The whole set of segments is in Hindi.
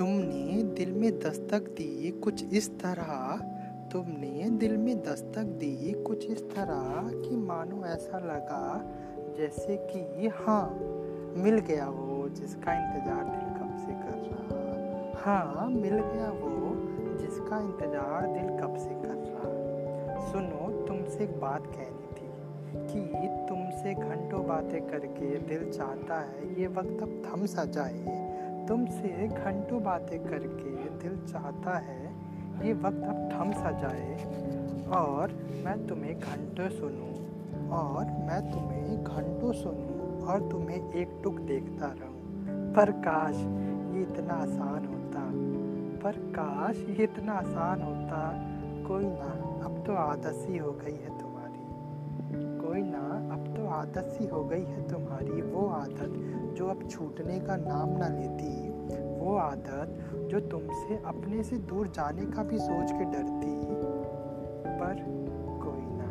में दस्तक दी कुछ इस तरह। तुमने दिल में दस्तक दी कुछ इस तरह कि मानो ऐसा लगा जैसे कि हाँ मिल गया वो जिसका इंतज़ार दिल कब से कर रहा। हाँ मिल गया वो जिसका इंतज़ार दिल कब से कर रहा। सुनो, तुमसे एक बात कहनी थी कि तुमसे घंटों बातें करके दिल चाहता है, ये वक्त अब थम सा जाए। तुमसे घंटों बातें करके दिल चाहता है, ये वक्त अब थम सा जाए। और मैं तुम्हें घंटों सुनूं, और मैं तुम्हें घंटों सुनूं, और तुम्हें एक टुक देखता रहूँ। पर काश ये इतना आसान होता, पर काश ये इतना आसान होता। कोई ना, अब तो आदत सी हो गई है तुम्हारी। कोई ना, अब तो आदत सी हो गई है तुम्हारी, वो आदत। जो अब छूटने का नाम ना लेती, वो आदत जो तुमसे अपने से दूर जाने का भी सोच के डरती। पर कोई ना,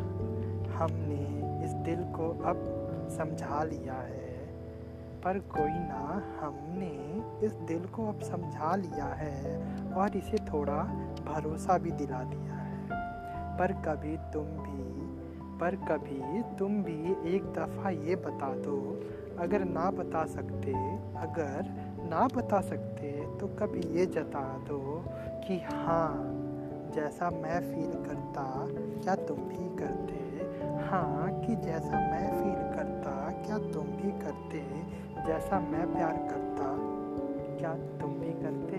हमने इस दिल को अब समझा लिया है। पर कोई ना, हमने इस दिल को अब समझा लिया है और इसे थोड़ा भरोसा भी दिला दिया है। पर कभी तुम भी, पर कभी तुम भी एक दफ़ा ये बता दो अगर ना बता सकते, अगर ना बता सकते तो कभी ये जता दो कि हाँ जैसा मैं फील करता, क्या तुम भी करते? हाँ कि जैसा मैं फील करता, क्या तुम भी करते? जैसा मैं प्यार करता, क्या तुम भी करते?